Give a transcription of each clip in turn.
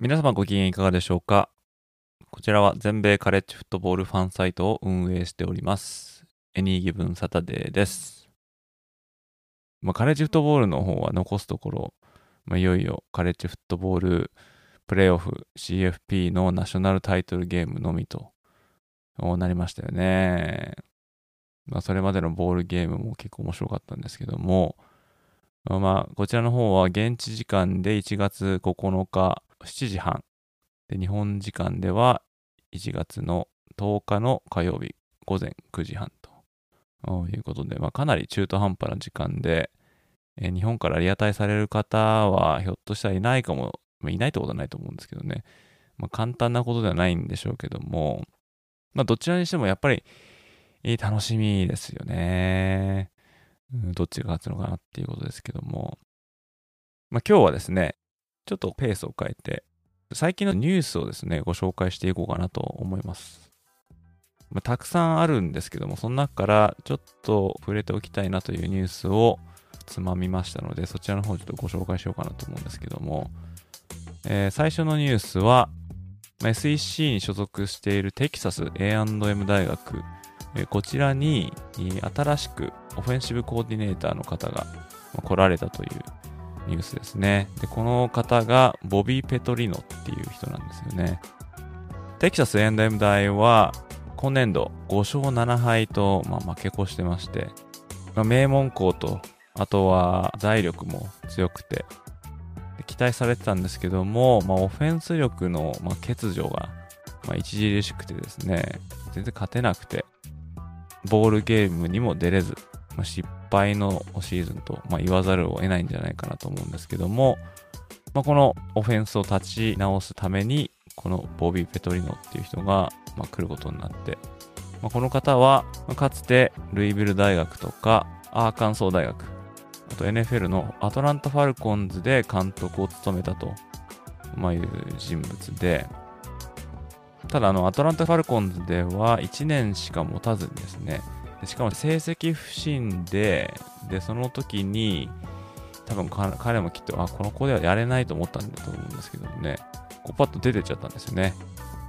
皆様ご機嫌いかがでしょうか？こちらは全米カレッジフットボールファンサイトを運営しております。エニーギブンサタデーです、まあ、カレッジフットボールの方は残すところ、まあ、いよいよカレッジフットボールプレーオフ CFP のナショナルタイトルゲームのみとなりましたよね。まあ、それまでのボールゲームも結構面白かったんですけども、まあ、こちらの方は現地時間で1月9日7時半で日本時間では1月の10日の火曜日午前9時半ということで、まあ、かなり中途半端な時間で、え日本からリアタイされる方はひょっとしたらいないかもまあ、いないってことはないと思うんですけどね。まあ、簡単なことではないんでしょうけども、まあ、どちらにしてもやっぱり楽しみですよね。うん、どっちが勝つのかなっていうことですけども。まあ、今日はですね、ちょっとペースを変えて、最近のニュースをですね、ご紹介していこうかなと思います。まあ、たくさんあるんですけども、その中からちょっと触れておきたいなというニュースをつまみましたので、そちらの方ちょっとご紹介しようかなと思うんですけども、えー、最初のニュースは、まあ、SEC に所属しているテキサス A&M 大学、えー、こちらに新しくオフェンシブコーディネーターの方が来られたというニュースですね。で、この方がボビー・ペトリノっていう人なんですよね。テキサス A&M 大は今年度5勝7敗と、まあ、負け越してまして、まあ、名門校と、あとは財力も強くて、期待されてたんですけども、まあ、オフェンス力の、まあ、欠如が、まあ、著しくてですね、全然勝てなくて、ボールゲームにも出れず、まあ、失敗のシーズンと、まあ、言わざるを得ないんじゃないかなと思うんですけども、まあ、このオフェンスを立ち直すために、このボビー・ペトリノっていう人が、ま、来ることになって、まあ、この方は、かつてルイビル大学とかアーカンソー大学、あと NFL のアトランタ・ファルコンズで監督を務めたと、ま、いう人物で、ただあの、アトランタ・ファルコンズでは1年しか持たずにですね、しかも成績不振で、で、その時に、多分彼もきっと、あ、この子ではやれないと思ったんだと思うんですけどね、こうパッと出てっちゃったんですよね。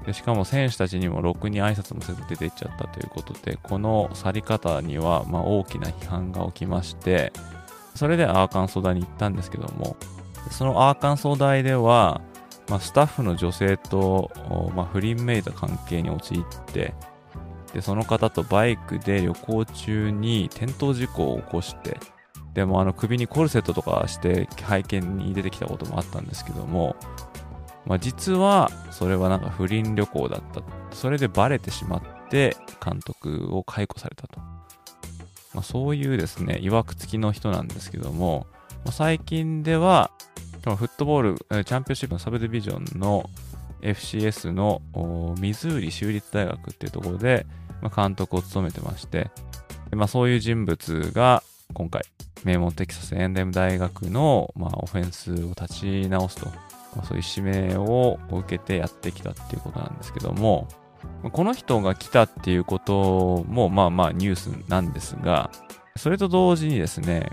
でしかも選手たちにもろくに挨拶もせず出ていっちゃったということで、この去り方には、ま、大きな批判が起きまして、それでアーカンソー大に行ったんですけども、そのアーカンソー大では、まあ、スタッフの女性と、まあ、不倫めいた関係に陥って、で、その方とバイクで旅行中に転倒事故を起こして、でもあの首にコルセットとかして拝見に出てきたこともあったんですけども、まあ、実はそれはなんか不倫旅行だった。それでバレてしまって監督を解雇されたと。まあ、そういうですね、曰く付きの人なんですけども、まあ、最近では、フットボール、チャンピオンシップのサブディビジョンの FCS のミズーリ州立大学っていうところで、まあ、監督を務めてまして、まあ、そういう人物が今回、名門テキサス A&M 大学の、まあ、オフェンスを立ち直すと、まあ、そういう指名を受けてやってきたっていうことなんですけども、この人が来たっていうことも、まあまあニュースなんですが、それと同時にですね、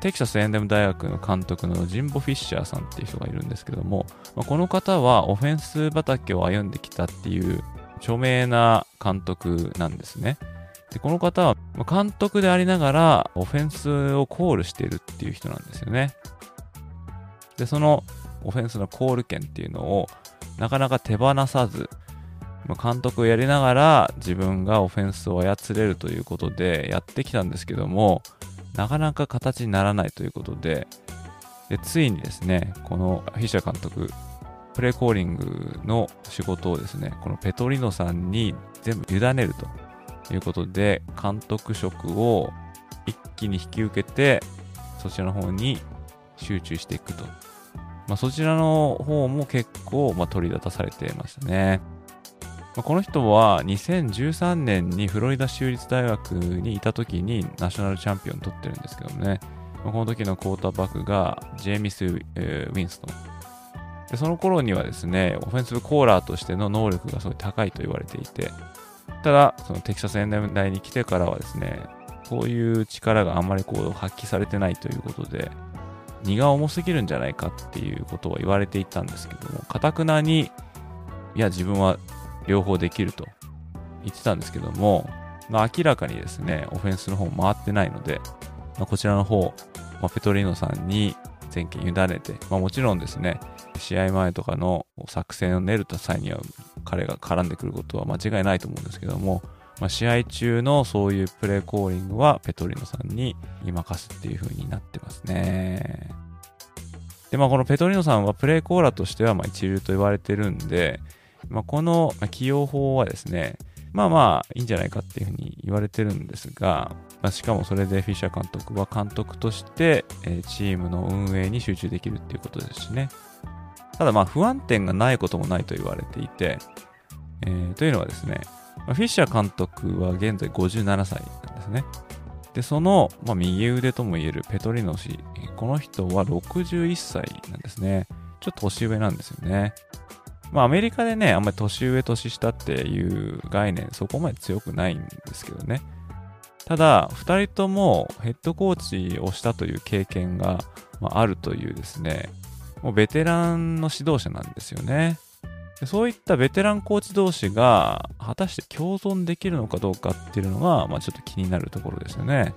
テキサス A&M 大学の監督のジンボ・フィッシャーさんっていう人がいるんですけども、この方はオフェンス畑を歩んできたっていう著名な監督なんですね。で、この方は監督でありながらオフェンスをコールしているっていう人なんですよね。で、そのオフェンスのコール権っていうのをなかなか手放さず、監督をやりながら自分がオフェンスを操れるということでやってきたんですけども、なかなか形にならないということで、でついにですね、このフィッシャー監督、プレコーリングの仕事をですね、このペトリノさんに全部委ねるということで、監督職を一気に引き受けて、そちらの方に集中していくと。まあ、そちらの方も結構、まあ、取り立たされてましたね。まあ、この人は2013年にフロリダ州立大学にいた時にナショナルチャンピオン取ってるんですけどもね、まあ、この時のクォーターバックがジェイミス・ウィンストン。でその頃にはですね、オフェンスブコーラーとしての能力がすごい高いと言われていて、ただ、そのテキサス A&M 大に来てからはですね、そういう力があんまりこう発揮されてないということで、荷が重すぎるんじゃないかっていうことは言われていたんですけども、かたくなに、いや、自分は両方できると言ってたんですけども、まあ、明らかにですね、オフェンスの方回ってないので、まあ、こちらの方、まあ、ペトリーノさんに全権委ねて、まあ、もちろんですね、試合前とかの作戦を練る際には彼が絡んでくることは間違いないと思うんですけども、まあ、試合中のそういうプレーコーリングはペトリノさんに任すっていう風になってますね。で、まあこのペトリノさんはプレーコーラとしてはま一流と言われてるんで、まあ、この起用法はですね、まあまあいいんじゃないかっていうふうに言われてるんですが、まあ、しかもそれでフィッシャー監督は監督として、チームの運営に集中できるっていうことですしね。ただまあ不安点がないこともないと言われていて、えー、というのはですね、フィッシャー監督は現在57歳なんですね。で、その、まあ、右腕ともいえるペトリノ氏、この人は61歳なんですね。ちょっと年上なんですよね。まあアメリカでね、あんまり年上年下っていう概念そこまで強くないんですけどね。ただ、2人ともヘッドコーチをしたという経験が、まあ、あるというですね、もうベテランの指導者なんですよね。そういったベテランコーチ同士が果たして共存できるのかどうかっていうのが、まあ、ちょっと気になるところですよね。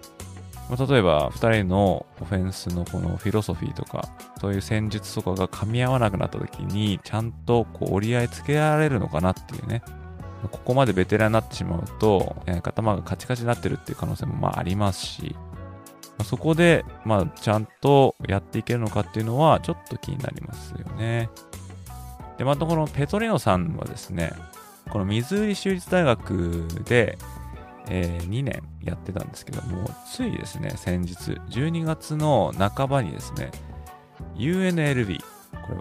まあ、例えば、2人のオフェンスのこのフィロソフィーとか、そういう戦術とかが噛み合わなくなった時に、ちゃんとこう折り合いつけられるのかなっていうね。ここまでベテランになってしまうと、え、頭がカチカチになってるっていう可能性もまあありますし、そこで、まあ、ちゃんとやっていけるのかっていうのは、ちょっと気になりますよね。で、またこのペトリノさんはですね、このミズーリ州立大学で、えー、2年やってたんですけども、ついですね、先日、12月の半ばにですね、UNLV、こ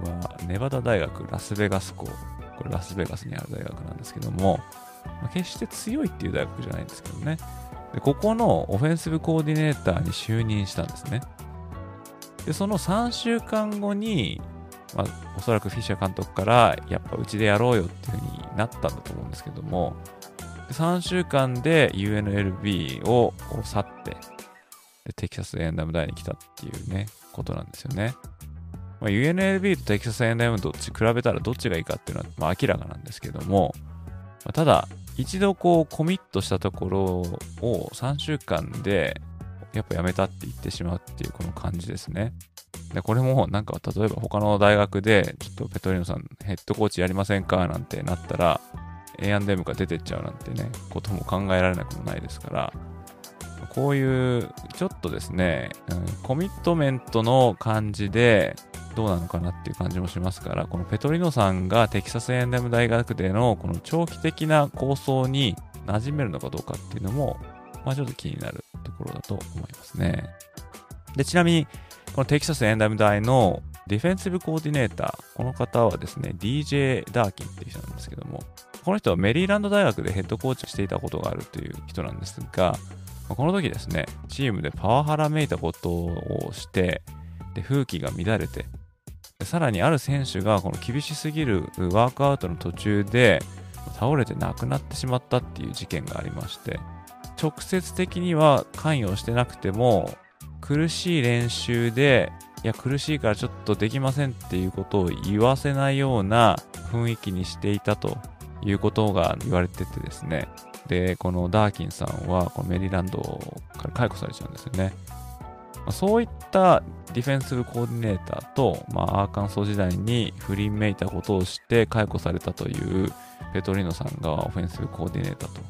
れはネバダ大学ラスベガス校、これラスベガスにある大学なんですけども、まあ、決して強いっていう大学じゃないんですけどね、でここのオフェンシブコーディネーターに就任したんですね。で、その3週間後に、まあ、おそらくフィッシャー監督から、やっぱうちでやろうよっていう風になったんだと思うんですけども、3週間で UNLB を去って、テキサス A&M 大に来たっていうね、ことなんですよね。まあ、UNLB とテキサス A&M どっち比べたらどっちがいいかっていうのは、まあ、明らかなんですけども、まあ、ただ、一度こうコミットしたところを3週間でやっぱやめたって言ってしまうっていうこの感じですね。でこれもなんか例えば他の大学でちょっとペトリノさんヘッドコーチやりませんか？なんてなったら A&M が出てっちゃうなんてね、ことも考えられなくもないですから、こういうちょっとですね、うん、コミットメントの感じでどうなのかなっていう感じもしますから、このペトリノさんがテキサス A&M 大学でのこの長期的な構想に馴染めるのかどうかっていうのも、まあちょっと気になるところだと思いますね。で、ちなみに、このテキサス A&M 大のディフェンシブコーディネーター、この方はですね、DJ ダーキンっていう人なんですけども、この人はメリーランド大学でヘッドコーチをしていたことがあるという人なんですが、この時ですね、チームでパワハラめいたことをして、で風紀が乱れてさらにある選手がこの厳しすぎるワークアウトの途中で倒れて亡くなってしまったっていう事件がありまして直接的には関与してなくても苦しい練習でいや苦しいからちょっとできませんっていうことを言わせないような雰囲気にしていたということが言われててですね。で、このダーキンさんはこのメリーランドから解雇されちゃうんですよね。ま、そういったディフェンスブコーディネーターと、まあ、アーカンソー時代に不倫めいたことをして解雇されたというペトリーノさんがオフェンスブコーディネーターと。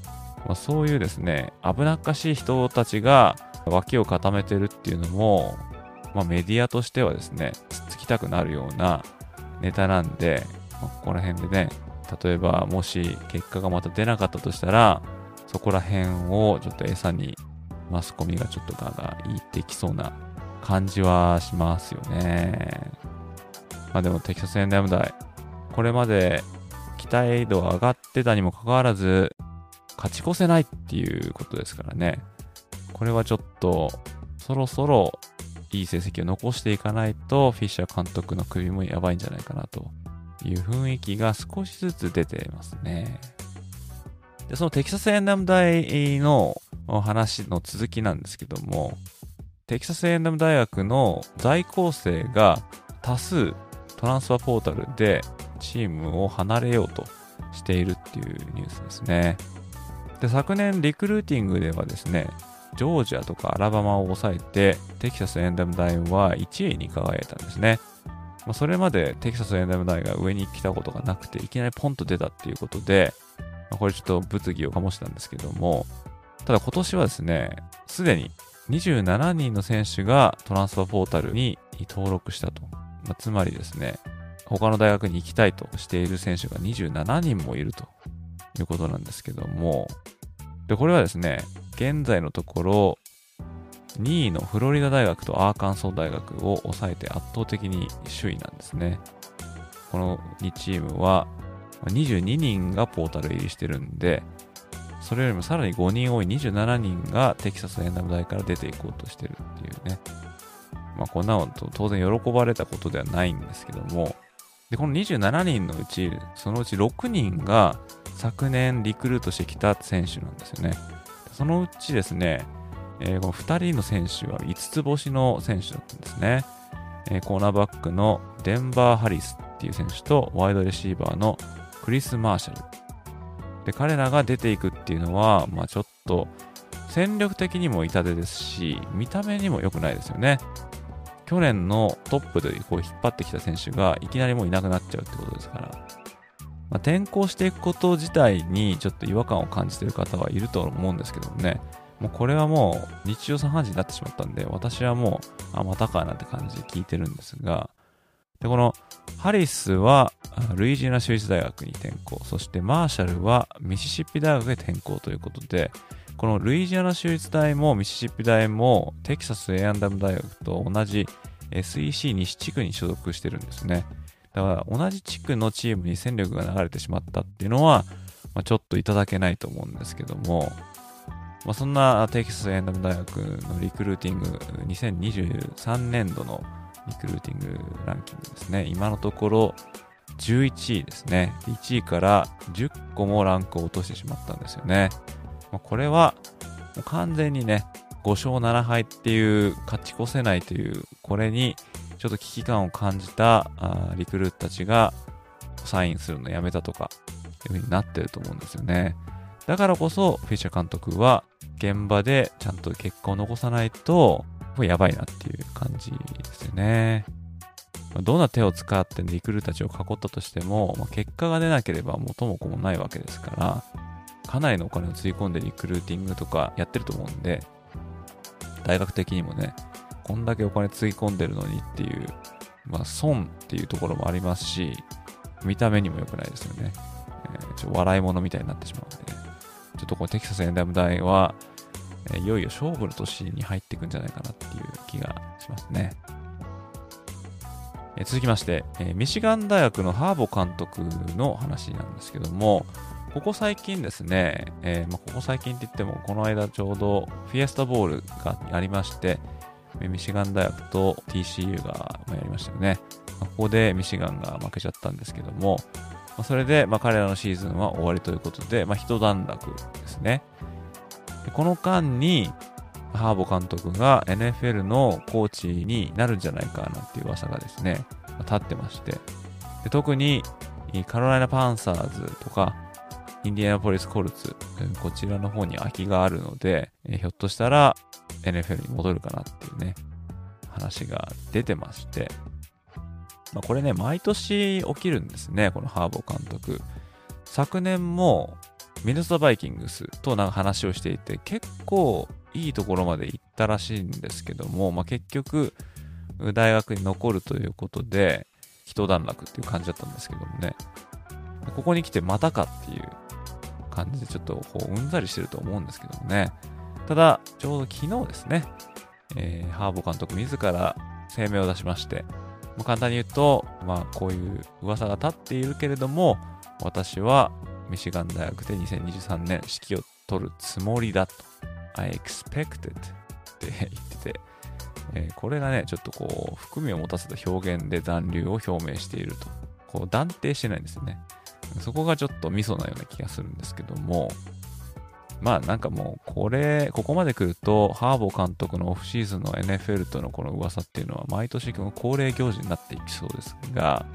まあ、そういうですね、危なっかしい人たちが脇を固めてるっていうのも、まあ、メディアとしてはですね、つつきたくなるようなネタなんで、まあ、ここら辺でね、例えばもし結果がまた出なかったとしたら、そこら辺をちょっと餌にマスコミがちょっとガガ言ってきそうな感じはしますよね。まあでもテキサス A&M 大、これまで期待度が上がってたにもかかわらず、勝ち越せないっていうことですからね。これはちょっと、そろそろいい成績を残していかないと、フィッシャー監督の首もやばいんじゃないかなという雰囲気が少しずつ出ていますね。で、そのテキサス A&M 大の話の続きなんですけども、テキサス A&M 大学の在校生が多数トランスファーポータルでチームを離れようとしているっていうニュースですね。で、昨年リクルーティングではですね、ジョージアとかアラバマを抑えて、テキサス A&M 大は1位に輝いたんですね。まあ、それまでテキサス A&M 大が上に来たことがなくて、いきなりポンと出たっていうことで、まあ、これちょっと物議を醸したんですけども、ただ今年はですね、すでに27人の選手がトランスファーポータルに登録したと。まあ、つまりですね、他の大学に行きたいとしている選手が27人もいるということなんですけども、で、これはですね、現在のところ、2位のフロリダ大学とアーカンソー大学を抑えて圧倒的に首位なんですね。この2チームは22人がポータル入りしてるんで、それよりもさらに5人多い27人がテキサス A&M 大から出ていこうとしてるっていうね。まあこんなのと当然喜ばれたことではないんですけども、で、この27人のうち、そのうち6人が昨年リクルートしてきた選手なんですよね。そのうちですね、えー、この2人の選手は5つ星の選手だったんですね。えー、コーナーバックのデンバー・ハリスっていう選手とワイドレシーバーのクリス・マーシャル。で、彼らが出ていくっていうのは、まあちょっと戦力的にも痛手ですし、見た目にも良くないですよね。去年のトップでこう引っ張ってきた選手がいきなりもういなくなっちゃうってことですから、まあ、転校していくこと自体にちょっと違和感を感じてる方はいると思うんですけどもね、もうこれはもう日常茶飯事になってしまったんで、私はもう、あ、またかなんて感じで聞いてるんですが、で、このハリスはルイジーナ州立大学に転校、そしてマーシャルはミシシッピ大学へ転校ということで、このルイジアナ州立大もミシシッピ大もテキサス A&M 大学と同じ SEC 西地区に所属してるんですね。だから同じ地区のチームに戦力が流れてしまったっていうのは、まあ、ちょっといただけないと思うんですけども、まあ、そんなテキサス A&M 大学のリクルーティング2023年度のリクルーティングランキングですね。今のところ11位ですね。1位から10個もランクを落としてしまったんですよね。まあ、これは完全にね、5勝7敗っていう勝ち越せないという、これにちょっと危機感を感じたあリクルートたちがサインするのやめたとか、いう風になってると思うんですよね。だからこそ、フィッシャー監督は現場でちゃんと結果を残さないと、やばいなっていう感じですよね。どんな手を使ってリクルーたちを囲ったとしても、まあ、結果が出なければ元も子もないわけですから、かなりのお金をつぎ込んでリクルーティングとかやってると思うんで、大学的にもね、こんだけお金つぎ込んでるのにっていう、まあ損っていうところもありますし、見た目にも良くないですよね。えー、ちょ笑い物みたいになってしまうんで、ちょっとこのテキサス A&M 大は、え、いよいよ勝負の年に入っていくんじゃないかなっていう気がしますね。え、続きまして、えミシガン大学のハーボ監督の話なんですけども、ここ最近ですね、えー、ま、ここ最近って言っても、この間ちょうどフィエスタボールがありまして、ミシガン大学と TCU がやりましたよね。ここでミシガンが負けちゃったんですけども、まあ、それで、ま彼らのシーズンは終わりということで、まあ、一段落ですね。この間に、ハーボ監督が NFL のコーチになるんじゃないかなっていう噂がですね、立ってまして、で特にカロライナ・パンサーズとか、インディアナポリス・コルツ、こちらの方に空きがあるので、ひょっとしたら NFL に戻るかなっていうね、話が出てまして、まあ、これね、毎年起きるんですね、このハーボー監督。昨年もミネソタバイキングスとなんか話をしていて、結構いいところまで行ったらしいんですけども、まあ、結局、大学に残るということで、一段落っていう感じだったんですけどもね、ここに来てまたかっていう感じでちょっとこううんざりしてると思うんですけどもね。ただ、ちょうど昨日ですね、えー、ハーボ監督自ら声明を出しまして、まあ、簡単に言うと、まあ、こういう噂が立っているけれども、私はミシガン大学で2023年指揮を取るつもりだと。I expected って言ってて、えー、これがね、ちょっとこう、含みを持たせた表現で残留を表明していると。こう断定してないんですよね。そこがちょっとミソなような気がするんですけども、まあなんかもうこれ、ここまで来ると、ハーボ監督のオフシーズンの NFL とのこの噂っていうのは毎年恒例行事になっていきそうですが、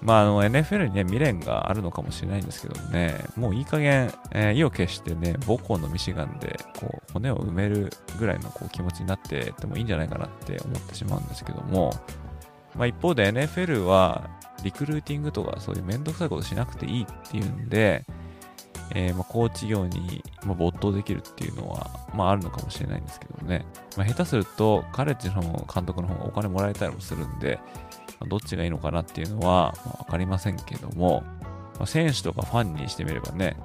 まあ、あの NFL にね、未練があるのかもしれないんですけどね、もういい加減、えー、意を決してね、母校のミシガンでこう骨を埋めるぐらいのこう気持ちになってってもいいんじゃないかなって思ってしまうんですけども、まあ、一方で NFL はリクルーティングとかそういうめんどくさいことしなくていいっていうんで、えー、まあコーチ業に、ま没頭できるっていうのは、まあ、あるのかもしれないんですけどね、まあ、下手するとカレッジの監督の方がお金もらえたりもするんで、まどっちがいいのかなっていうのは、ま、分かりませんけども、まあ、選手とかファンにしてみればね、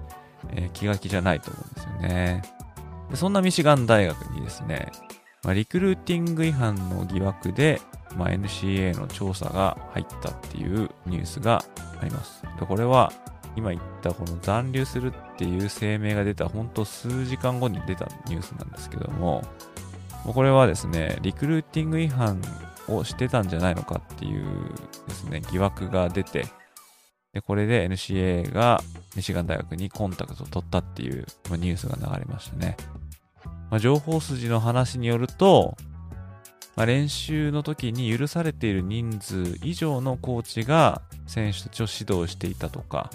えー、気が気じゃないと思うんですよね。でそんなミシガン大学にですね、まあ、リクルーティング違反の疑惑で、まあ、NCA の調査が入ったっていうニュースがあります。でこれは今言ったこの残留するっていう声明が出た本当数時間後に出たニュースなんですけども、これはですね、リクルーティング違反をしてたんじゃないのかっていうですね、疑惑が出て、で、これで NCA がミシガン大学にコンタクトを取ったっていうニュースが流れましたね。まあ、情報筋の話によると、まあ、練習の時に許されている人数以上のコーチが選手たちを指導していたとか、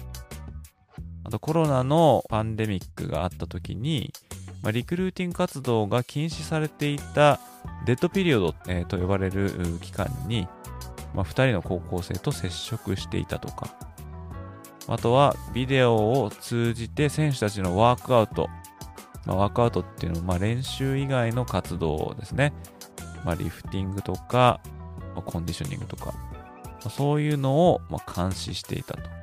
あとコロナのパンデミックがあった時に、まあ、リクルーティング活動が禁止されていたデッドピリオド、えー、と呼ばれる期間に、まあ、2人の高校生と接触していたとか、あとはビデオを通じて選手たちのワークアウト、まあ、ワークアウトっていうのはまあ練習以外の活動ですね。まあ、リフティングとか、まあ、コンディショニングとか、まあ、そういうのをまあ監視していたと。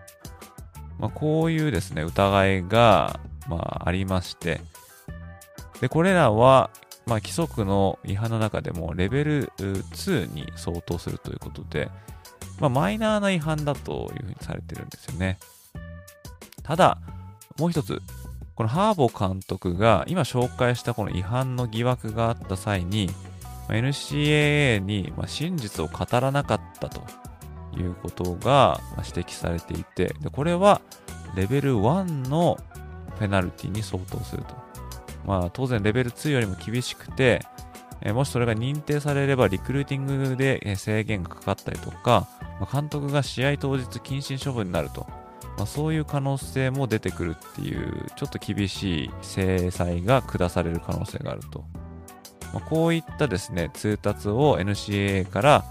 まあ、こういうですね、疑いが、まあ、ありまして、で、これらは、まあ、規則の違反の中でもレベル2に相当するということで、まあ、マイナーな違反だというふうにされてるんですよね。ただ、もう一つ、このハーボ監督が今紹介したこの違反の疑惑があった際に、NCAA に真実を語らなかったということが指摘されていて、でこれはレベル1のペナルティに相当すると。まあ、当然レベル2よりも厳しくて、えもしそれが認定されればリクルーティングで制限がかかったりとか、ま、監督が試合当日謹慎処分になると、まあ、そういう可能性も出てくるっていうちょっと厳しい制裁が下される可能性があると、まあ、こういったですね通達を NCAA から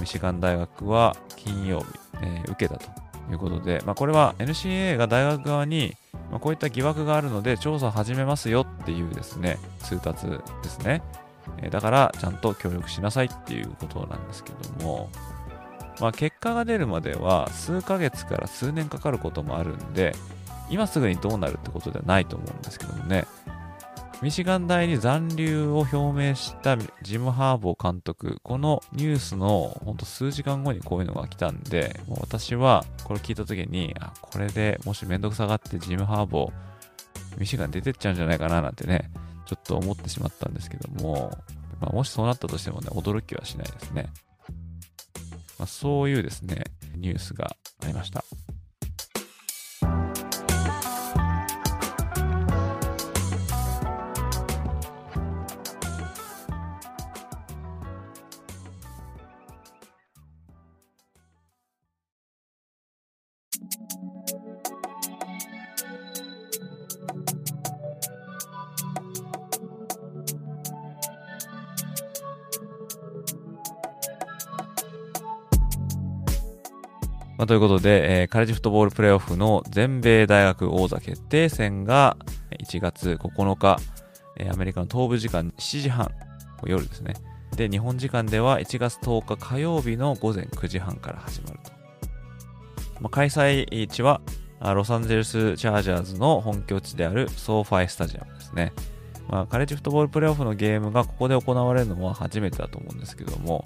ミシガン大学は金曜日、えー、受けたということで、まあ、これは NCA が大学側にまあ、こういった疑惑があるので調査始めますよっていうですね、通達ですね。えだからちゃんと協力しなさいっていうことなんですけども、まあ、結果が出るまでは数ヶ月から数年かかることもあるんで、今すぐにどうなるってことではないと思うんですけどもね、ミシガン大に残留を表明したジム・ハーボー監督、このニュースのほんと数時間後にこういうのが来たんで、もう私はこれ聞いた時に、あ、これでもしめんどくさがってジム・ハーボー、ミシガン出てっちゃうんじゃないかななんてね、ちょっと思ってしまったんですけども、まあ、もしそうなったとしてもね、驚きはしないですね。まあ、そういうですね、ニュースがありました。まあ、ということで、えー、カレッジフットボールプレーオフの全米大学王座決定戦が1月9日、えー、アメリカの東部時間7時半、夜ですね。で、日本時間では1月10日火曜日の午前9時半から始まると。まあ、開催地はロサンゼルスチャージャーズの本拠地であるソーファイスタジアムですね。まあ、カレッジフットボールプレーオフのゲームがここで行われるのは初めてだと思うんですけども、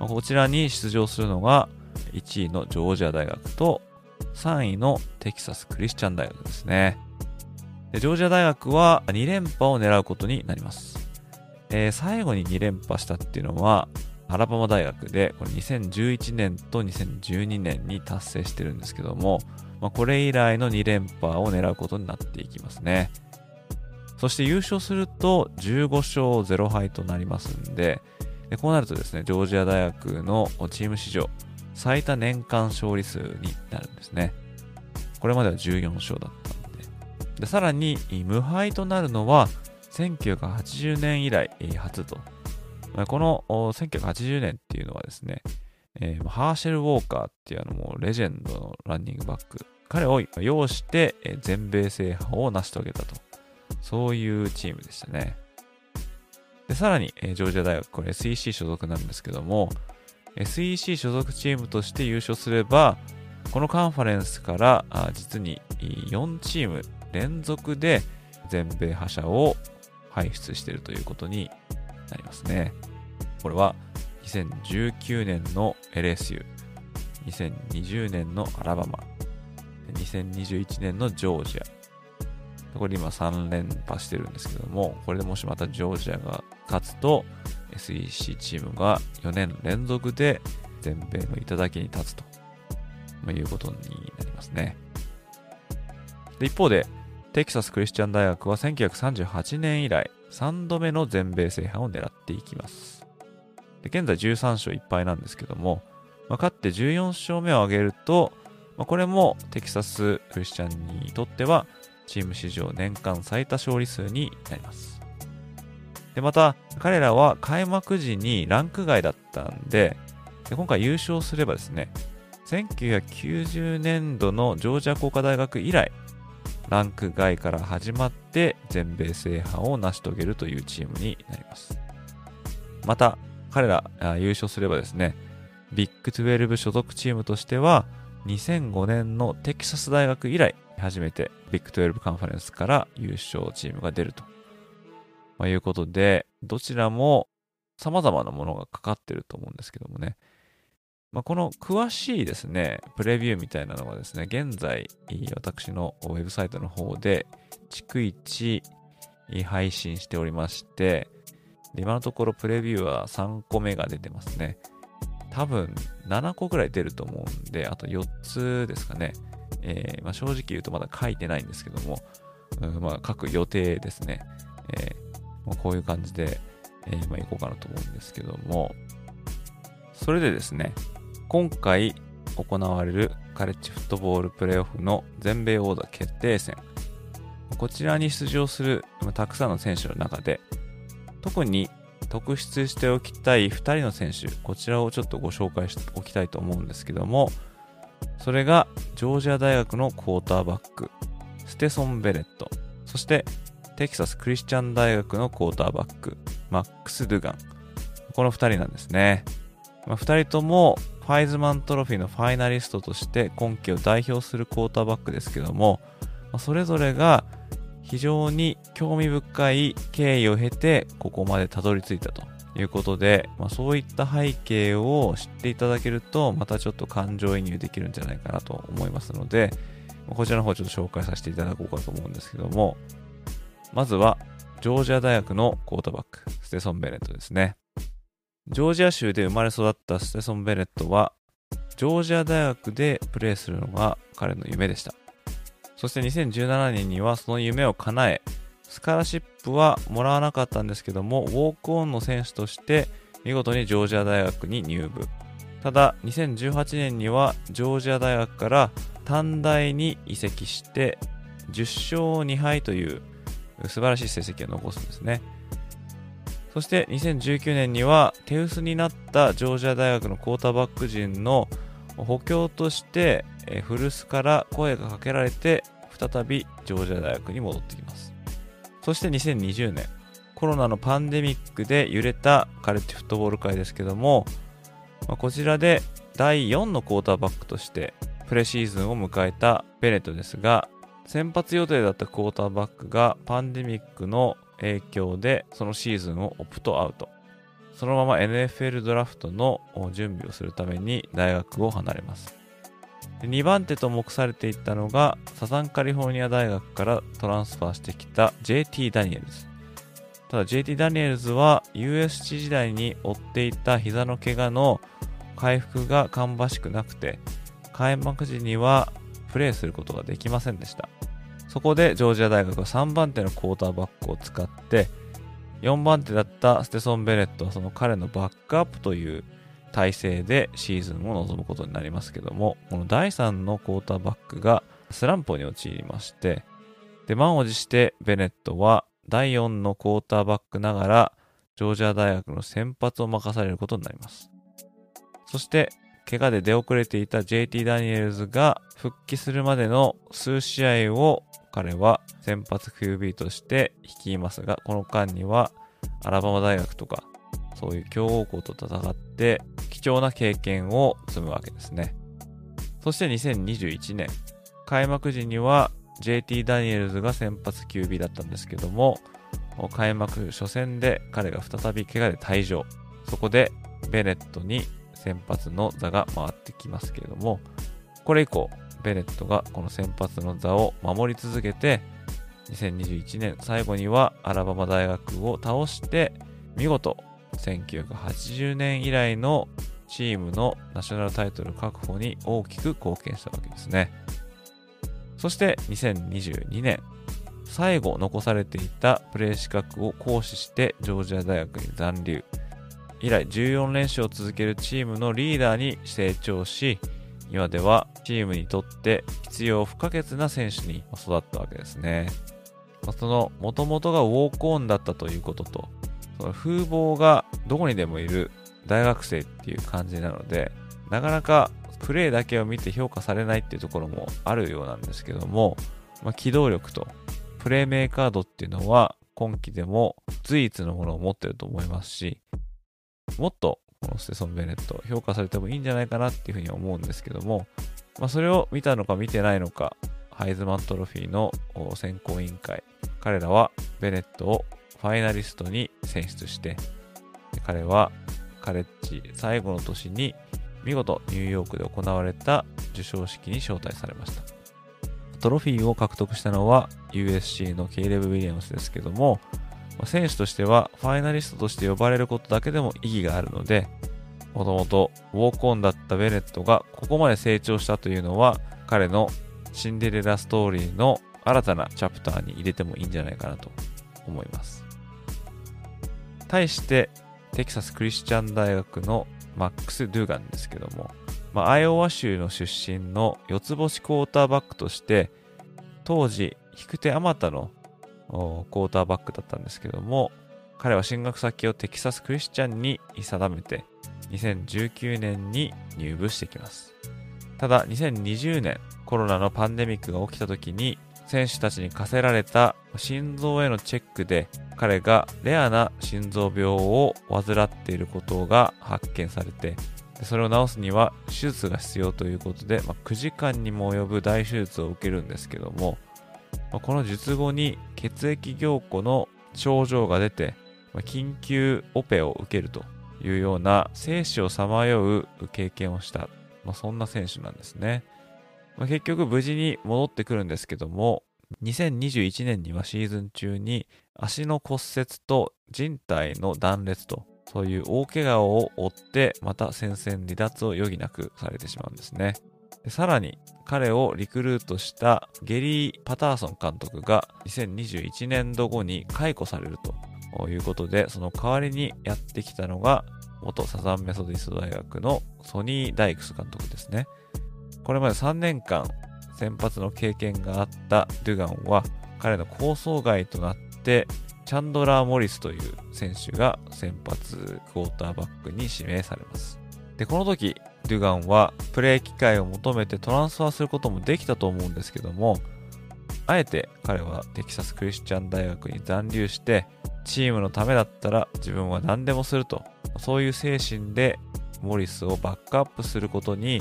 まあ、こちらに出場するのが1位のジョージア大学と3位のテキサスクリスチャン大学ですね。ジョージア大学は2連覇を狙うことになります。えー、最後に2連覇したっていうのは、アラバマ大学で、これ2011年と2012年に達成してるんですけども、まあ、これ以来の2連覇を狙うことになっていきますね。そして優勝すると15勝0敗となりますんで、でこうなるとですね、ジョージア大学のチーム史上最多年間勝利数になるんですね。これまでは14勝だったんで。で、さらに無敗となるのは1980年以来初と。この1980年っていうのはですね、えー、ハーシェル・ウォーカーっていうあのもうレジェンドのランニングバック、彼を擁して全米制覇を成し遂げたと。そういうチームでしたね。で、さらに、え、ジョージア大学、これ SEC 所属なんですけども、SEC 所属チームとして優勝すれば、このカンファレンスから実に4チーム連続で全米覇者を輩出しているということになりますね。これは2019年の LSU、2020年のアラバマ、2021年のジョージア、これ今3連覇してるんですけども、これでもしまたジョージアが勝つと、SEC チームが4年連続で全米の頂に立つと、まいうことになりますね。で一方で、テキサス・クリスチャン大学は1938年以来3度目の全米制覇を狙っていきます。で現在13勝1敗なんですけども、まあ、勝って14勝目を挙げると、まあ、これもテキサス・クリスチャンにとってはチーム史上年間最多勝利数になります。で、また、彼らは開幕時にランク外だったんで、で今回優勝すればですね、1990年度のジョージア工科大学以来、ランク外から始まって全米制覇を成し遂げるというチームになります。また、彼ら優勝すればですね、ビッグ12所属チームとしては、2005年のテキサス大学以来、初めてビッグ12カンファレンスから優勝チームが出ると、まあ、いうことで、どちらも様々なものがかかってると思うんですけどもね。まあ、この詳しいですね、プレビューみたいなのがですね、現在、私のウェブサイトの方で、逐一配信しておりまして、今のところプレビューは3個目が出てますね。多分7個ぐらい出ると思うんで、あと4つですかね。えー、まあ、正直言うとまだ書いてないんですけども、うんまあ、書く予定ですね。えーまあ、こういう感じで、えー、まあ、いこうかなと思うんですけども、それでですね、今回行われるカレッジフットボールプレーオフの全米王座決定戦、こちらに出場するたくさんの選手の中で、特に特筆しておきたい2人の選手、こちらをちょっとご紹介しておきたいと思うんですけども、それがジョージア大学のクォーターバック、ステソン・ベレット、そしてテキサス・クリスチャン大学のクォーターバック、マックス・ドゥガン。この2人なんですね。まあ、2人ともファイズマントロフィーのファイナリストとして今季を代表するクォーターバックですけども、まあ、それぞれが非常に興味深い経緯を経てここまでたどり着いたということで、まあ、そういった背景を知っていただけると、またちょっと感情移入できるんじゃないかなと思いますので、こちらの方ちょっと紹介させていただこうかと思うんですけども、まずは、ジョージア大学のコートバック、ステソン・ベネットですね。ジョージア州で生まれ育ったステソン・ベネットは、ジョージア大学でプレーするのが彼の夢でした。そして2017年にはその夢を叶え、スカラシップはもらわなかったんですけども、ウォークオンの選手として見事にジョージア大学に入部。ただ、2018年にはジョージア大学から短大に移籍して、10勝2敗という素晴らしい成績を残すんですね。そして2019年には手薄になったジョージア大学のクォーターバック陣の補強として古巣から声がかけられて再びジョージア大学に戻ってきます。そして2020年、コロナのパンデミックで揺れたカレッジフットボール界ですけども、こちらで第4のクォーターバックとしてプレシーズンを迎えたベネットですが、先発予定だったクォーターバックがパンデミックの影響でそのシーズンをオプトアウト。そのまま NFL ドラフトの準備をするために大学を離れます。2番手と目されていったのがサザンカリフォルニア大学からトランスファーしてきた JT ダニエルズ。ただ JT ダニエルズは USC 時代に負っていた膝の怪我の回復が芳しくなくて開幕時にはプレーすることができませんでした。そこでジョージア大学は3番手のクォーターバックを使って4番手だったステソン・ベレットはその彼のバックアップという体制でシーズンを臨むことになりますけどもこの第3のクォーターバックがスランプに陥りましてで満を持してベネットは第4のクォーターバックながらジョージア大学の先発を任されることになりますそして怪我で出遅れていた JT ダニエルズが復帰するまでの数試合を彼は先発 QB として率いますが、この間にはアラバマ大学とかそういう強豪校と戦って貴重な経験を積むわけですね。そして2021年、開幕時には JT ダニエルズが先発 QB だったんですけども、開幕初戦で彼が再び怪我で退場。そこでベネットに先発の座が回ってきますけれども、これ以降、ベネットがこの先発の座を守り続けて、2021年最後にはアラバマ大学を倒して、見事1980年以来のチームのナショナルタイトル確保に大きく貢献したわけですね。そして2022年、最後残されていたプレー資格を行使してジョージア大学に残留。以来14連勝を続けるチームのリーダーに成長し、今ではチームにとって必要不可欠な選手に育ったわけですね。その元々がウォークオンだったということと、その風貌がどこにでもいる大学生っていう感じなので、なかなかプレーだけを見て評価されないっていうところもあるようなんですけども、まあ、機動力とプレーメーカードっていうのは今季でも随一のものを持ってると思いますし、もっとこのステソン・ベネット評価されてもいいんじゃないかなっていうふうに思うんですけども、まあ、それを見たのか見てないのか、ハイズマントロフィーの選考委員会、彼らはベネットをファイナリストに選出して、彼はカレッジ最後の年に見事ニューヨークで行われた授賞式に招待されました。トロフィーを獲得したのは USC のケイレブ・ウィリアムスですけども、選手としてはファイナリストとして呼ばれることだけでも意義があるので、もともとウォークオンだったベネットがここまで成長したというのは彼のシンデレラストーリーの新たなチャプターに入れてもいいんじゃないかなと思います。対してテキサスクリスチャン大学のマックス・ドゥーガンですけども、まあ、アイオワ州の出身の四つ星クォーターバックとして当時引く手あまたのクォーターバックだったんですけども、彼は進学先をテキサスクリスチャンに定めて、2019年に入部してきます。ただ、2020年、コロナのパンデミックが起きた時に、選手たちに課せられた心臓へのチェックで、彼がレアな心臓病を患っていることが発見されて、それを治すには手術が必要ということで、まあ、9時間にも及ぶ大手術を受けるんですけども、この術後に血液凝固の症状が出て、緊急オペを受けるというような生死をさまよう経験をした、まあ、そんな選手なんですね。まあ、結局無事に戻ってくるんですけども、2021年にはシーズン中に足の骨折と人体の断裂と、そういう大怪我を負ってまた戦線離脱を余儀なくされてしまうんですね。さらに彼をリクルートしたゲリー・パターソン監督が2021年度後に解雇されるということで、その代わりにやってきたのが元サザンメソディスト大学のソニー・ダイクス監督ですね。これまで3年間先発の経験があったドゥガンは彼の構想外となってチャンドラー・モリスという選手が先発クォーターバックに指名されます。で、この時、デュガンはプレー機会を求めてトランスファーすることもできたと思うんですけども、あえて彼はテキサスクリスチャン大学に残留して、チームのためだったら自分は何でもすると、そういう精神でモリスをバックアップすることに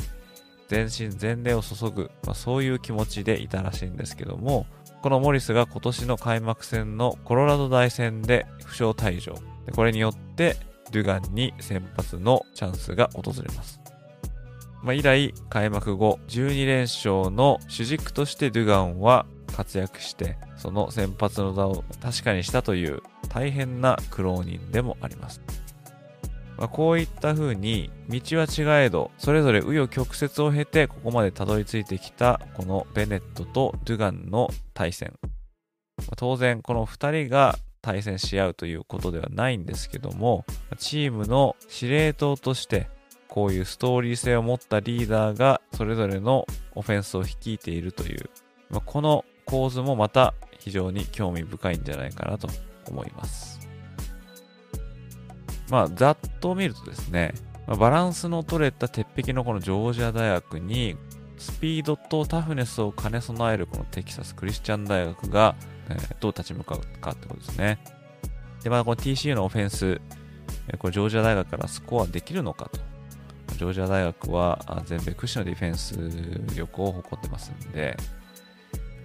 全身全霊を注ぐ、まあ、そういう気持ちでいたらしいんですけども、このモリスが今年の開幕戦のコロラド大戦で負傷退場。これによってドゥガンに先発のチャンスが訪れます。まあ、以来、開幕後12連勝の主軸としてドゥガンは活躍して、その先発の座を確かにしたという大変な苦労人でもあります。まあ、こういった風に道は違えどそれぞれ紆余曲折を経てここまでたどり着いてきたこのベネットとドゥガンの対戦、まあ、当然この2人が対戦し合うということではないんですけどもチームの司令塔としてこういうストーリー性を持ったリーダーがそれぞれのオフェンスを率いているという、まあ、この構図もまた非常に興味深いんじゃないかなと思います。まあ、ざっと見るとですね、まあ、バランスの取れた鉄壁のこのジョージア大学に、スピードとタフネスを兼ね備えるこのテキサスクリスチャン大学が、えー、どう立ち向かうかってことですね。で、まあ、この TCU のオフェンス、これジョージア大学からスコアできるのかと。ジョージア大学は全米屈指のディフェンス力を誇ってますんで、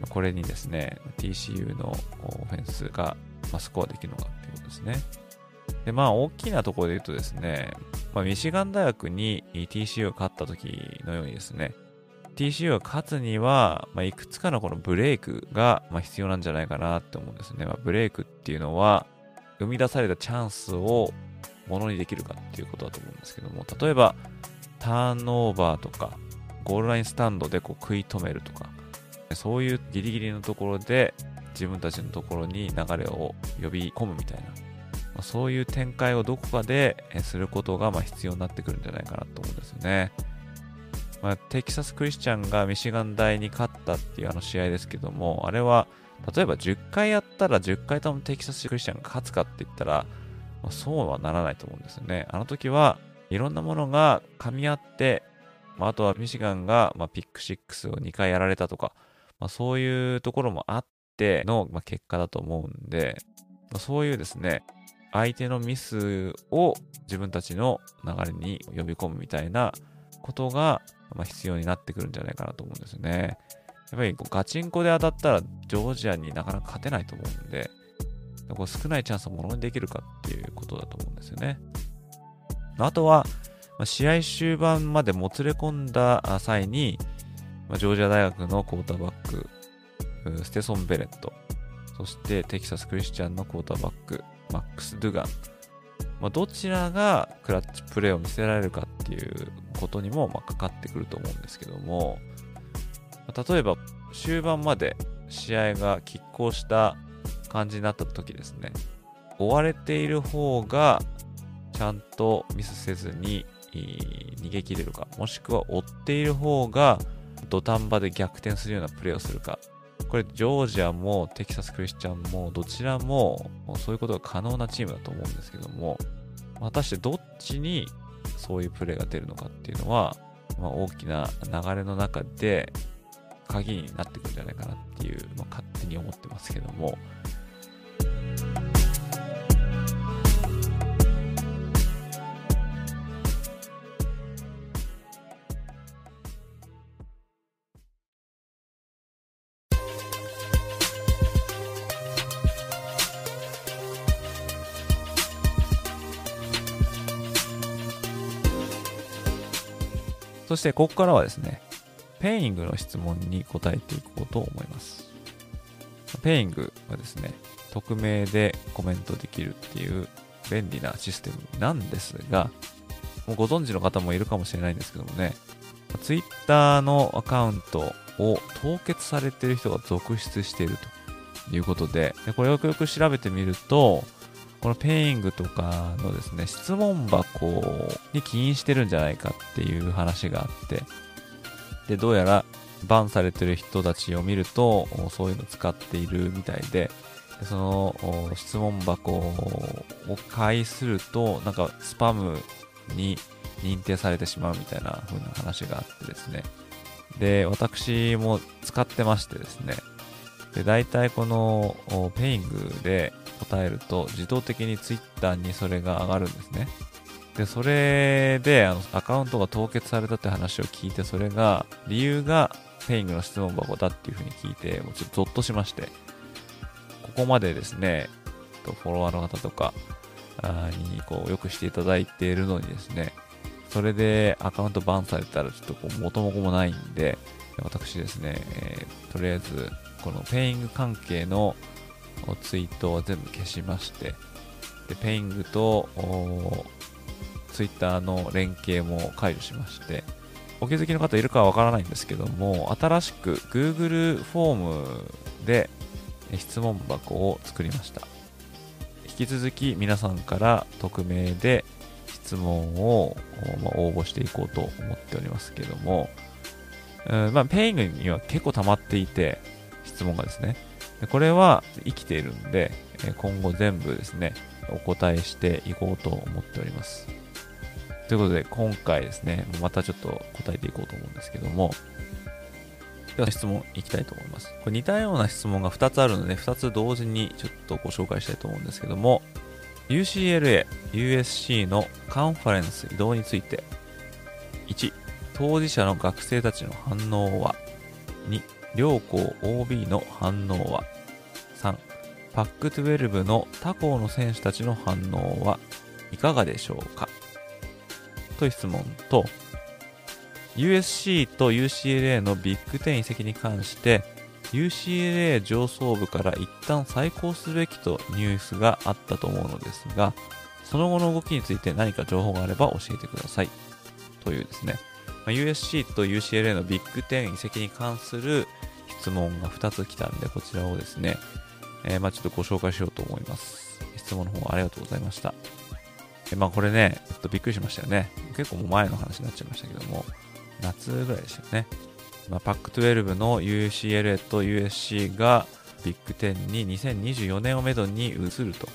これにですね、TCU のオフェンスがスコアできるのかっていうことですね。で、まあ、大きなところで言うとですね、まあ、ミシガン大学に TCU が勝った時のようにですね、TCU が勝つには、まあ、いくつかのこのブレイクが、ま、必要なんじゃないかなって思うんですね。まあ、ブレイクっていうのは、生み出されたチャンスをものにできるかっていうことだと思うんですけども、例えば、ターンオーバーとか、ゴールラインスタンドでこう食い止めるとか、そういうギリギリのところで自分たちのところに流れを呼び込むみたいなまそういう展開をどこかですることがま必要になってくるんじゃないかなと思うんですよね。まあ、テキサス・クリスチャンがミシガン大に勝ったっていうあの試合ですけども、あれは例えば10回やったら10回ともテキサス・クリスチャンが勝つかって言ったら、まあ、そうはならないと思うんですよね。あの時はいろんなものが噛み合って、まあ、あとはミシガンが、まピック6を2回やられたとか、まあ、そういうところもあっての、ま結果だと思うんで、まそういうですね、相手のミスを自分たちの流れに呼び込むみたいなことが、ま必要になってくるんじゃないかなと思うんですよね。やっぱりガチンコで当たったらジョージアになかなか勝てないと思うんで、こう少ないチャンスをものにできるかっていうことだと思うんですよね。あとは、試合終盤までもつれ込んだ際に、ジョージア大学のクォーターバック、ステソン・ベレット、そしてテキサス・クリスチャンのクォーターバック、マックス・ドゥガン、まあ、どちらがクラッチプレーを見せられるかっていうことにもまかかってくると思うんですけども、例えば終盤まで試合が拮抗した感じになった時ですね。追われている方がちゃんとミスせずに逃げ切れるか。もしくは追っている方が土壇場で逆転するようなプレーをするか。これ、ジョージアもテキサス・クリスチャンも、どちらもそういうことが可能なチームだと思うんですけども、果たしてどっちにそういうプレーが出るのかっていうのは、まあ、大きな流れの中で鍵になってくるんじゃないかなっていう、まあ、勝手に思ってますけども、そしてここからはですね、 Peing の質問に答えていこうと思います。 Peing はですね、匿名でコメントできるっていう便利なシステムなんですが、もうご存知の方もいるかもしれないんですけどもね、Twitter のアカウントを凍結されてる人が続出しているということで、でこれをよくよく調べてみると、この Peing とかのですね、質問箱に起因してるんじゃないかっていう話があって、で、どうやらバンされてる人たちを見ると、そういうの使っているみたいで、その質問箱を介すると、なんかスパムに認定されてしまうみたいな風な話があってですね。で、私も使ってましてですね。で、大体このペイングで答えると自動的に Twitter にそれが上がるんですね。で、それであのアカウントが凍結されたって話を聞いて、それが理由がペイングの質問箱だっていうふうに聞いて、もうちょっとゾッとしまして、ここまでですね、フォロワーの方とかにこうよくしていただいているのにですね、それでアカウントバンされたらちょっとこう元も子もないんで、私ですね、えー、とりあえずこの Peing 関係のツイートを全部消しまして、で Peing とツイッターの連携も解除しまして、お気づきの方いるかはわからないんですけども、新しく Google フォームで質問箱を作りました。引き続き皆さんから匿名で質問を、ま応募していこうと思っておりますけども、うんまあ、ペイングには結構溜まっていて、質問がですね。これは生きているんで、今後全部ですね、お答えしていこうと思っております。ということで、今回ですね、またちょっと答えていこうと思うんですけども、では質問いきたいと思います。これ似たような質問が2つあるので、2つ同時にちょっとご紹介したいと思うんですけども、UCLA、USC のカンファレンス移動について、1、当事者の学生たちの反応は、2、両校 OB の反応は、3、パック12の他校の選手たちの反応は。いかがでしょうか。という質問と、USC と UCLA のビッグ10移籍に関して、UCLA 上層部から一旦再考すべきとニュースがあったと思うのですが、その後の動きについて何か情報があれば教えてください。というですね、USC と UCLA のビッグ10移籍に関する質問が2つ来たんで、こちらをですね、えー、まちょっとご紹介しようと思います。質問の方ありがとうございました。まあこれね、ちょっとびっくりしましたよね。結構もう前の話になっちゃいましたけども、夏ぐらいでしたね。まあ、パック12の UCLA と USC がビッグ10に2024年をめどに移ると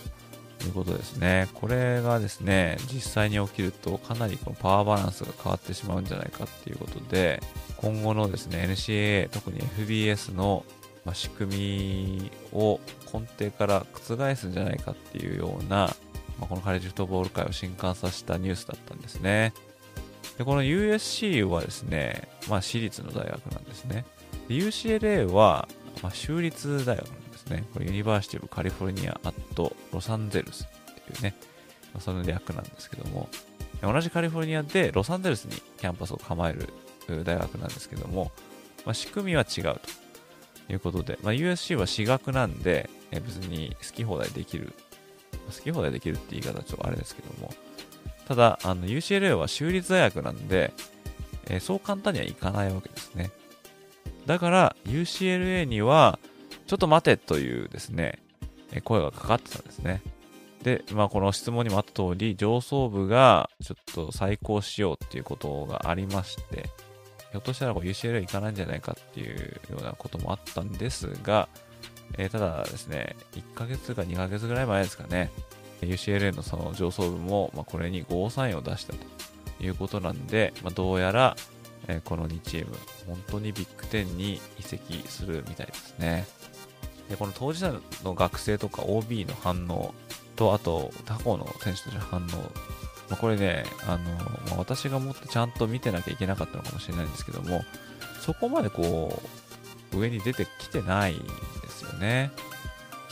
いうことですね。これがですね、実際に起きるとかなりこのパワーバランスが変わってしまうんじゃないかっていうことで、今後のですね、NCAA、特に FBS の仕組みを根底から覆すんじゃないかっていうような、まあ、このカレッジフットボール界を震撼させたニュースだったんですね。で、この USC はですね、まあ私立の大学なんですね。UCLA は、まあ、州立大学なんですね。これユニバーシティブカリフォルニアアットロサンゼルスっていうね、まあ、その略なんですけども、同じカリフォルニアでロサンゼルスにキャンパスを構える大学なんですけども、まあ、仕組みは違うということで、まあ、USC は私学なんで、え別に好き放題できる、好き放題できるって言い方はちょっとあれですけども、ただ、あの UCLA は州立大学なんで、えー、そう簡単にはいかないわけですね。だから UCLA には、ちょっと待てというですね、え声がかかってたんですね。で、まあ、この質問にもあった通り、上層部がちょっと再考しようっていうことがありまして、ひょっとしたらこう UCLA 行かないんじゃないかっていうようなこともあったんですが、えー、ただですね、1ヶ月か2ヶ月ぐらい前ですかね、UCLA のその上層部も、まあ、これにゴーサインを出したということなんで、まあ、どうやら、えー、この2チーム、本当にビッグ10に移籍するみたいですね。で、この当事者の学生とか OB の反応と、あと他校の選手たちの反応、まあ、これね、あの、まあ、私がもっとちゃんと見てなきゃいけなかったのかもしれないんですけども、そこまでこう、上に出てきてないんですよね。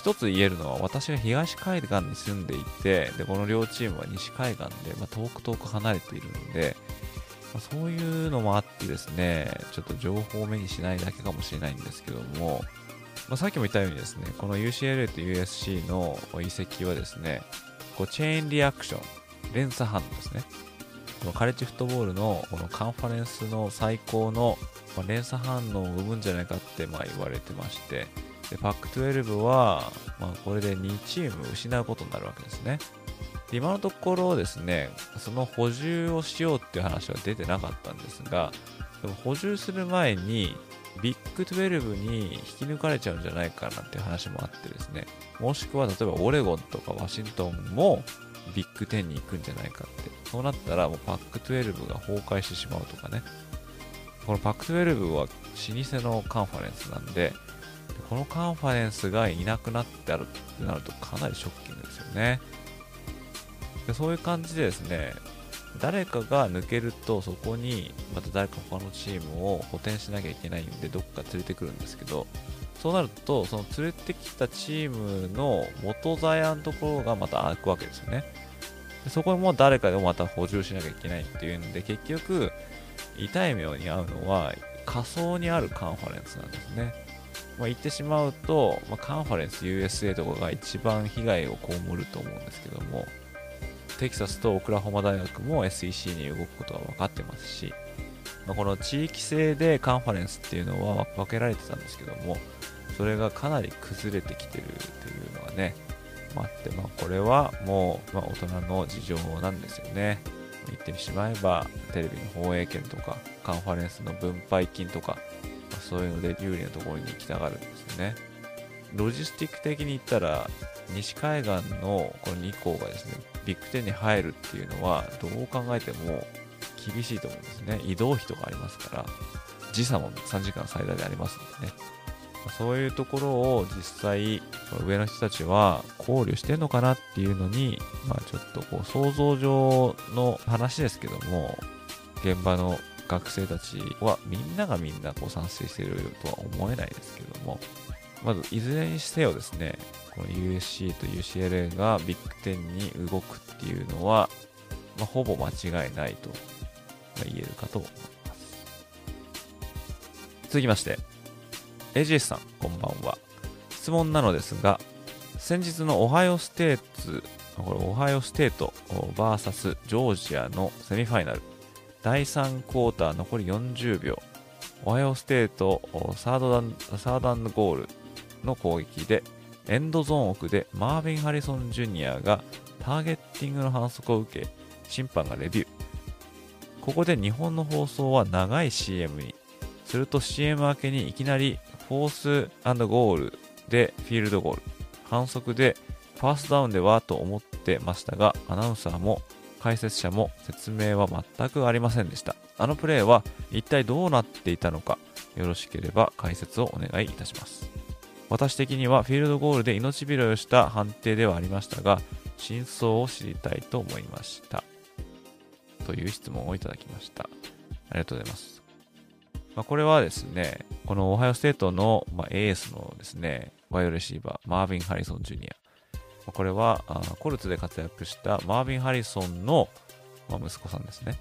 一つ言えるのは私が東海岸に住んでいてでこの両チームは西海岸で、まあ、遠く遠く離れているので、まあ、そういうのもあってですねちょっと情報を目にしないだけかもしれないんですけども、まあ、さっきも言ったようにですねこの UCLA と USC の移籍はですねこうチェーンリアクション連鎖反応ですね。このカレッジフットボールのこのカンファレンスの最高の連鎖反応を生むんじゃないかってまあ言われてましてで、パック12は、まあ、これで2チーム失うことになるわけですね。で今のところですね、その補充をしようっていう話は出てなかったんですが、でも補充する前に、ビッグ12に引き抜かれちゃうんじゃないかなっていう話もあってですね、もしくは例えばオレゴンとかワシントンもビッグ10に行くんじゃないかって。そうなったらもうパック12が崩壊してしまうとかね。このパック12は老舗のカンファレンスなんで、このカンファレンスがいなくなってあるってなるとかなりショッキングですよね。でそういう感じでですね、誰かが抜けるとそこにまた誰か他のチームを補填しなきゃいけないんでどっか連れてくるんですけどそうなるとその連れてきたチームの元ザヤのところがまた開くわけですよねでそこも誰かでもまた補充しなきゃいけないっていうんで結局痛い目に遭うのは仮想にあるカンファレンスなんですねまあ、言ってしまうと、まあ、カンファレンス USA とかが一番被害を被ると思うんですけども、テキサスとオクラホマ大学も SEC に動くことが分かってますし、まあ、この地域性でカンファレンスっていうのは分けられてたんですけども、それがかなり崩れてきてるっていうのがね、まあ、って、まあ、これはもう、まあ、大人の事情なんですよね。言ってしまえば、テレビの放映権とか、カンファレンスの分配金とか、そういうので有利なところに行きたがるんですよね。ロジスティック的に言ったら、西海岸のこの2校がですね、ビッグ10に入るっていうのは、どう考えても厳しいと思うんですね。移動費とかありますから、時差も3時間最大でありますんでね。そういうところを実際、上の人たちは考慮してんのかなっていうのに、まあちょっとこう想像上の話ですけども、現場の学生たちはみんながみんなこう賛成しているとは思えないですけども、まずいずれにせよですね、この USC と UCLA がビッグ10に動くっていうのは、まあ、ほぼ間違いないと言えるかと思います。続きまして、AGS さん、こんばんは。質問なのですが、先日のオハイオステーツ、これオハイオステート VS ジョージアのセミファイナル、第3クォーター残り40秒、オハイオステートサードダンサードンゴールの攻撃で、エンドゾーン奥でマーヴィン・ハリソン・ジュニアがターゲッティングの反則を受け、審判がレビュー。ここで日本の放送は長い CM に。すると CM 明けにいきなりフォースゴールでフィールドゴール。反則でファーストダウンではと思ってましたが、アナウンサーも解説者も説明は全くありませんでした。あのプレーは一体どうなっていたのか、よろしければ解説をお願いいたします。私的にはフィールドゴールで命拾いをした判定ではありましたが、真相を知りたいと思いました。という質問をいただきました。ありがとうございます。まあ、これはですね、このオハイオステートの、まあ、エースのですね、ワイドレシーバー、マーヴィン・ハリソン・ジュニア。これはコルツで活躍したマーヴィン・ハリソンの、息子さんですね。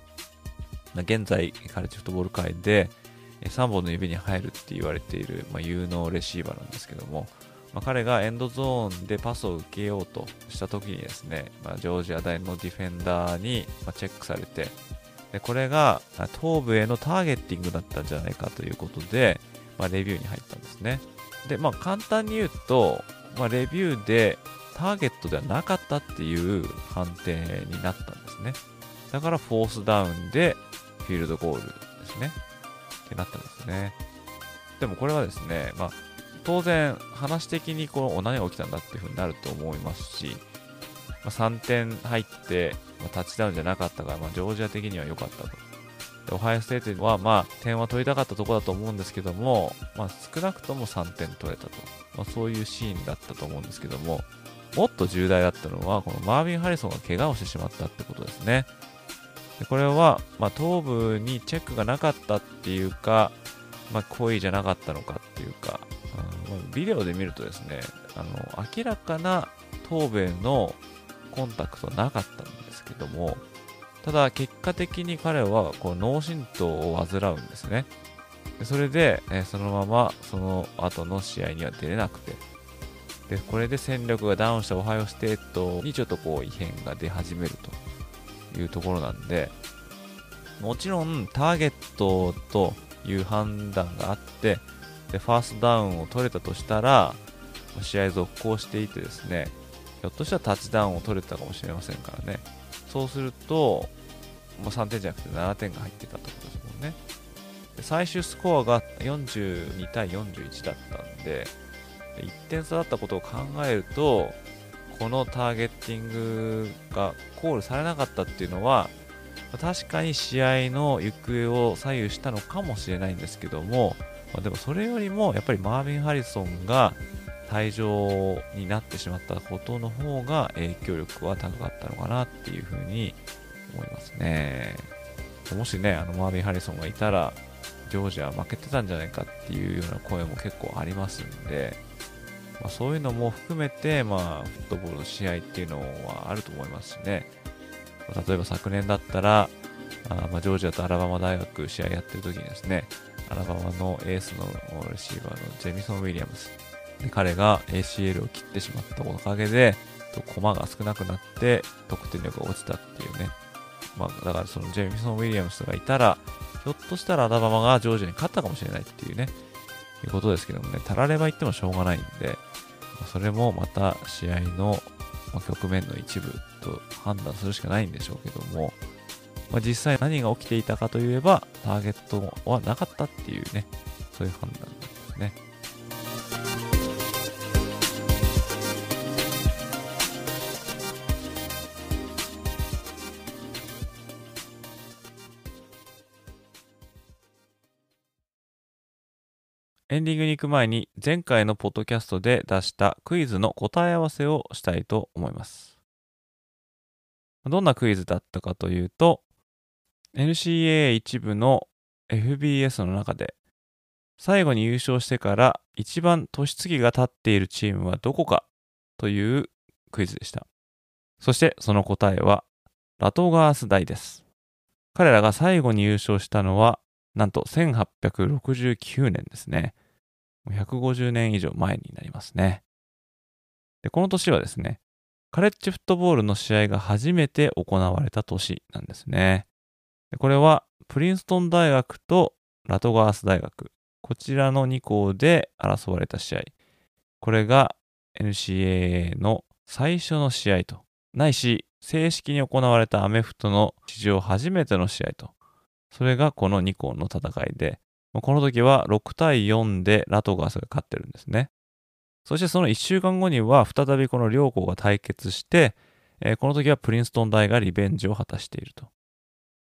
現在、カレッジフットボール界で、3本の指に入るって言われている、有能レシーバーなんですけども、彼がエンドゾーンでパスを受けようとした時にですね、ジョージア大のディフェンダーに、チェックされて、これが頭部へのターゲッティングだったんじゃないかということで、レビューに入ったんですね。で、まあ簡単に言うと、まレビューでターゲットではなかったっていう判定になったんですね。だからフォースダウンでフィールドゴールですね。ってなったんですね。でもこれはですね、まあ、当然話的にこう何が起きたんだっていうふうになると思いますし、まあ、3点入って、まあ、タッチダウンじゃなかったから、まあ、ジョージア的には良かったと。でオハイオステートは、まあ、点は取りたかったところだと思うんですけども、まあ、少なくとも3点取れたと。まあ、そういうシーンだったと思うんですけども、もっと重大だったのは、このマービン・ハリソンが怪我をしてしまったってことですね。でこれは、まあ、頭部にチェックがなかったっていうか、まあ、故意じゃなかったのかっていうか、うん、ビデオで見るとですね、あの明らかな頭部へのコンタクトなかったんですけども、ただ結果的に彼はこう脳震盪を患うんですね。それで、えそのままその後の試合には出れなくて、でこれで戦力がダウンしたオハイオステートにちょっとこう異変が出始めると。いうところなんで、もちろんターゲットという判断があって、で、ファーストダウンを取れたとしたら、試合続行していてですね、ひょっとしたらタッチダウンを取れたかもしれませんからね。そうすると、まあ、3点じゃなくて7点が入ってたってことですもんね。で最終スコアが42対41だったんで、1点差だったことを考えると、このターゲッティングがコールされなかったっていうのは、確かに試合の行方を左右したのかもしれないんですけども、ま、でもそれよりもやっぱりマービン・ハリソンが退場になってしまったことの方が影響力は高かったのかなっていうふうに思いますね。もしね、あのマービン・ハリソンがいたら、ジョージア負けてたんじゃないかっていうような声も結構ありますんで、まあ、そういうのも含めて、まあ、フットボールの試合っていうのはあると思いますしね。例えば昨年だったら、あま、ジョージアとアラバマ大学試合やってる時にですね、アラバマのエースのレシーバーのジェミソン・ウィリアムス。で彼が ACL を切ってしまったおかげで、駒が少なくなって得点力が落ちたっていうね。まあ、だからそのジェミソン・ウィリアムスがいたら、ひょっとしたらアラバマがジョージアに勝ったかもしれないっていうね、いうことですけどもね、たられば言ってもしょうがないんで、それもまた試合の局面の一部と判断するしかないんでしょうけども、まあ、実際何が起きていたかといえば、ターゲットはなかったっていうね、そういう判断ですね。エンディングに行く前に前回のポッドキャストで出したクイズの答え合わせをしたいと思います。どんなクイズだったかというと、NCAA 一部の FBS の中で最後に優勝してから一番年月が経っているチームはどこかというクイズでした。そしてその答えはラトガース大です。彼らが最後に優勝したのはなんと1869年ですね。150年以上前になりますね。で、この年はですね、カレッジフットボールの試合が初めて行われた年なんですね。でこれはプリンストン大学とラトガース大学、こちらの2校で争われた試合。これが NCAA の最初の試合と、ないし正式に行われたアメフトの史上初めての試合と、それがこの2校の戦いで、この時は6対4でラトガースが勝ってるんですね。そしてその1週間後には再びこの両校が対決して、えー、この時はプリンストン大がリベンジを果たしていると。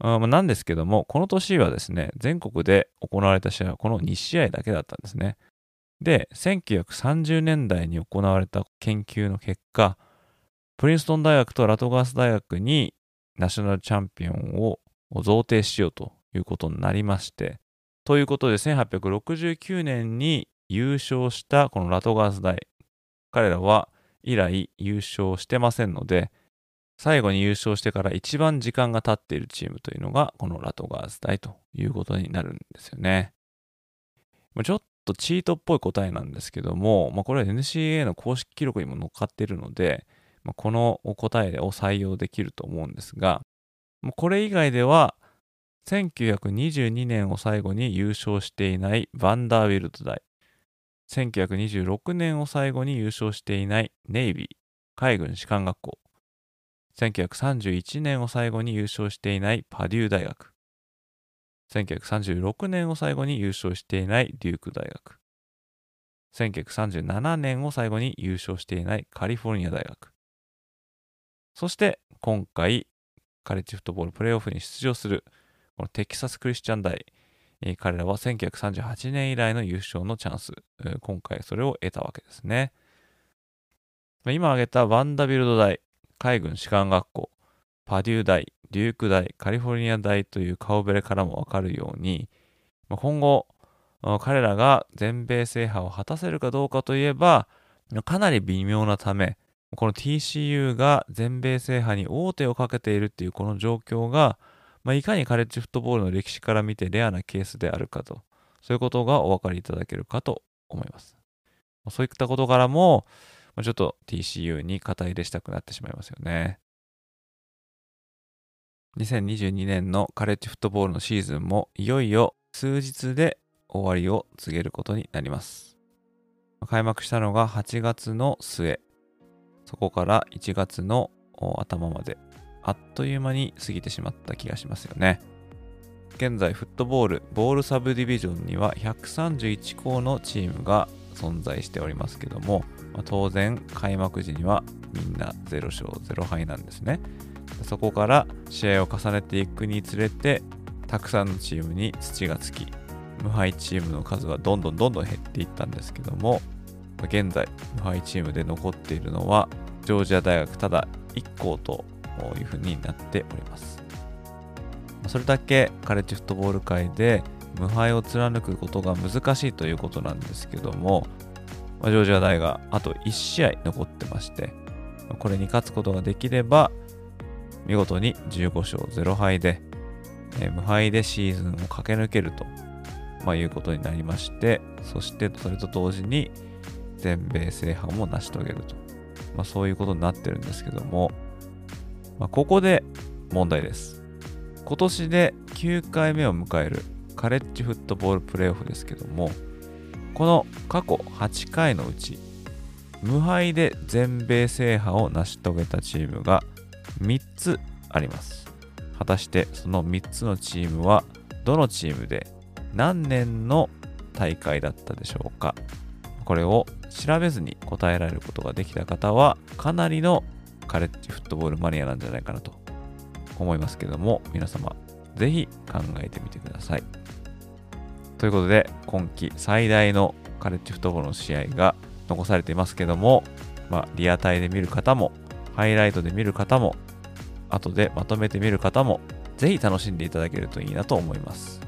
あなんですけども、この年はですね、全国で行われた試合はこの2試合だけだったんですね。で、1930年代に行われた研究の結果、プリンストン大学とラトガース大学にナショナルチャンピオンを贈呈しようということになりまして、ということで、1869年に優勝したこのラトガース大。彼らは以来優勝してませんので、最後に優勝してから一番時間が経っているチームというのが、このラトガース大ということになるんですよね。ちょっとチートっぽい答えなんですけども、まあ、これは NCA の公式記録にも乗っかっているので、まあ、この答えを採用できると思うんですが、これ以外では1922年を最後に優勝していないバンダーウィルド大。1926年を最後に優勝していないネイビー、海軍士官学校。1931年を最後に優勝していないパデュー大学。1936年を最後に優勝していないデューク大学。1937年を最後に優勝していないカリフォルニア大学。そして今回、カレッジフットボールプレーオフに出場するこのテキサス・クリスチャン大、えー、彼らは1938年以来の優勝のチャンス、えー、今回それを得たわけですね。今挙げたワンダビルド大、海軍士官学校、パデュー大、デューク大、カリフォルニア大という顔ぶれからもわかるように、今後、彼らが全米制覇を果たせるかどうかといえば、かなり微妙なため、この TCU が全米制覇に王手をかけているっていうこの状況が、まあ、いかにカレッジフットボールの歴史から見てレアなケースであるかと、そういうことがお分かりいただけるかと思います。まそういったことからも、ま、ちょっと TCU に肩入れしたくなってしまいますよね。2022年のカレッジフットボールのシーズンもいよいよ数日で終わりを告げることになります。開幕したのが8月の末、そこから1月の頭まであっという間に過ぎてしまった気がしますよね。現在、フットボール、ボールサブディビジョンには131校のチームが存在しておりますけども、まあ、当然、開幕時にはみんな0勝0敗なんですね。そこから試合を重ねていくにつれて、たくさんのチームに土がつき、無敗チームの数はどんどんどんどん減っていったんですけども、現在、無敗チームで残っているのは、ジョージア大学ただ1校というふうになっております。それだけカレッジフットボール界で無敗を貫くことが難しいということなんですけども、ジョージア大があと1試合残ってまして、これに勝つことができれば、見事に15勝0敗で、え、無敗でシーズンを駆け抜けると、まあ、いうことになりまして、そしてそれと同時に全米制覇も成し遂げると、まあ、そういうことになってるんですけども、まあ、ここで問題です。今年で9回目を迎えるカレッジフットボールプレーオフですけども、この過去8回のうち、無敗で全米制覇を成し遂げたチームが3つあります。果たしてその3つのチームはどのチームで何年の大会だったでしょうかこれを調べずに答えられることができた方はかなりのカレッジフットボールマニアなんじゃないかなと思いますけども皆様ぜひ考えてみてください。ということで今季最大のカレッジフットボールの試合が残されていますけども、まあ、リアタイで見る方もハイライトで見る方も後でまとめて見る方もぜひ楽しんでいただけるといいなと思います。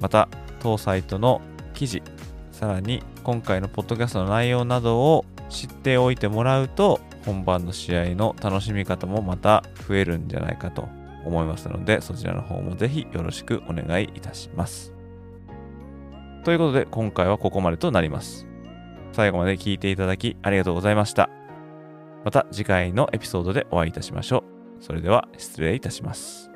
また、当サイトの記事、さらに今回のポッドキャストの内容などを知っておいてもらうと、本番の試合の楽しみ方もまた増えるんじゃないかと思いますので、そちらの方もぜひよろしくお願いいたします。ということで、今回はここまでとなります。最後まで聞いていただきありがとうございました。また次回のエピソードでお会いいたしましょう。それでは失礼いたします。